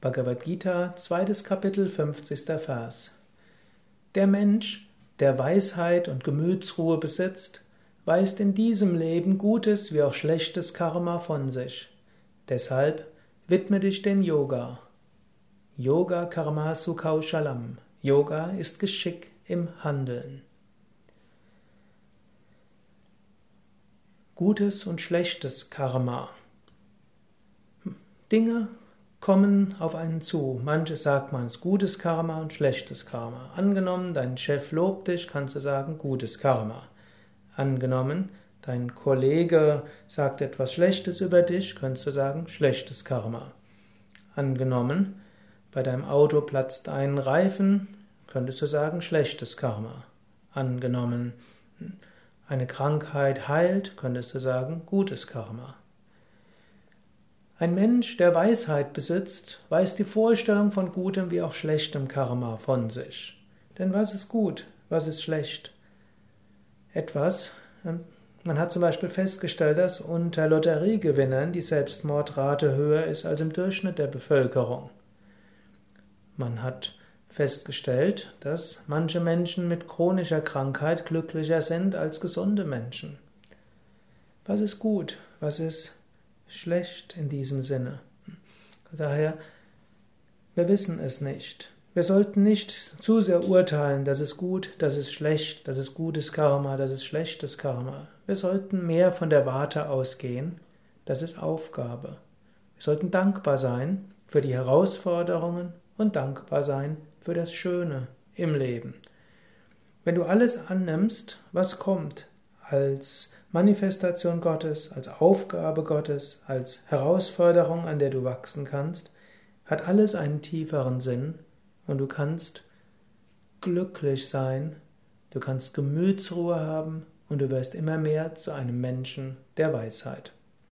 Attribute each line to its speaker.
Speaker 1: Bhagavad Gita, zweites Kapitel, 50. Vers. Der Mensch, der Weisheit und Gemütsruhe besitzt, weist in diesem Leben gutes wie auch schlechtes Karma von sich. Deshalb widme dich dem Yoga. Yoga Karmasu Kaushalam. Yoga ist Geschick im Handeln. Gutes und schlechtes Karma. Dinge kommen auf einen zu. Manches sagt man, es ist gutes Karma und schlechtes Karma. Angenommen, dein Chef lobt dich, kannst du sagen, gutes Karma. Angenommen, dein Kollege sagt etwas Schlechtes über dich, kannst du sagen, schlechtes Karma. Angenommen, bei deinem Auto platzt ein Reifen, könntest du sagen, schlechtes Karma. Angenommen, eine Krankheit heilt, könntest du sagen, gutes Karma. Ein Mensch, der Weisheit besitzt, weiß die Vorstellung von gutem wie auch schlechtem Karma von sich. Denn was ist gut, was ist schlecht? Etwas, ähm, man hat zum Beispiel festgestellt, dass unter Lotteriegewinnern die Selbstmordrate höher ist als im Durchschnitt der Bevölkerung. Man hat festgestellt, dass manche Menschen mit chronischer Krankheit glücklicher sind als gesunde Menschen. Was ist gut? Was ist schlecht in diesem Sinne. Daher, wir wissen es nicht. Wir sollten nicht zu sehr urteilen, das ist gut, das ist schlecht, das ist gutes Karma, das ist schlechtes Karma. Wir sollten mehr von der Warte ausgehen, das ist Aufgabe. Wir sollten dankbar sein für die Herausforderungen und dankbar sein für das Schöne im Leben. Wenn du alles annimmst, was kommt, als Manifestation Gottes, als Aufgabe Gottes, als Herausforderung, an der du wachsen kannst, hat alles einen tieferen Sinn und du kannst glücklich sein, du kannst Gemütsruhe haben und du wirst immer mehr zu einem Menschen der Weisheit.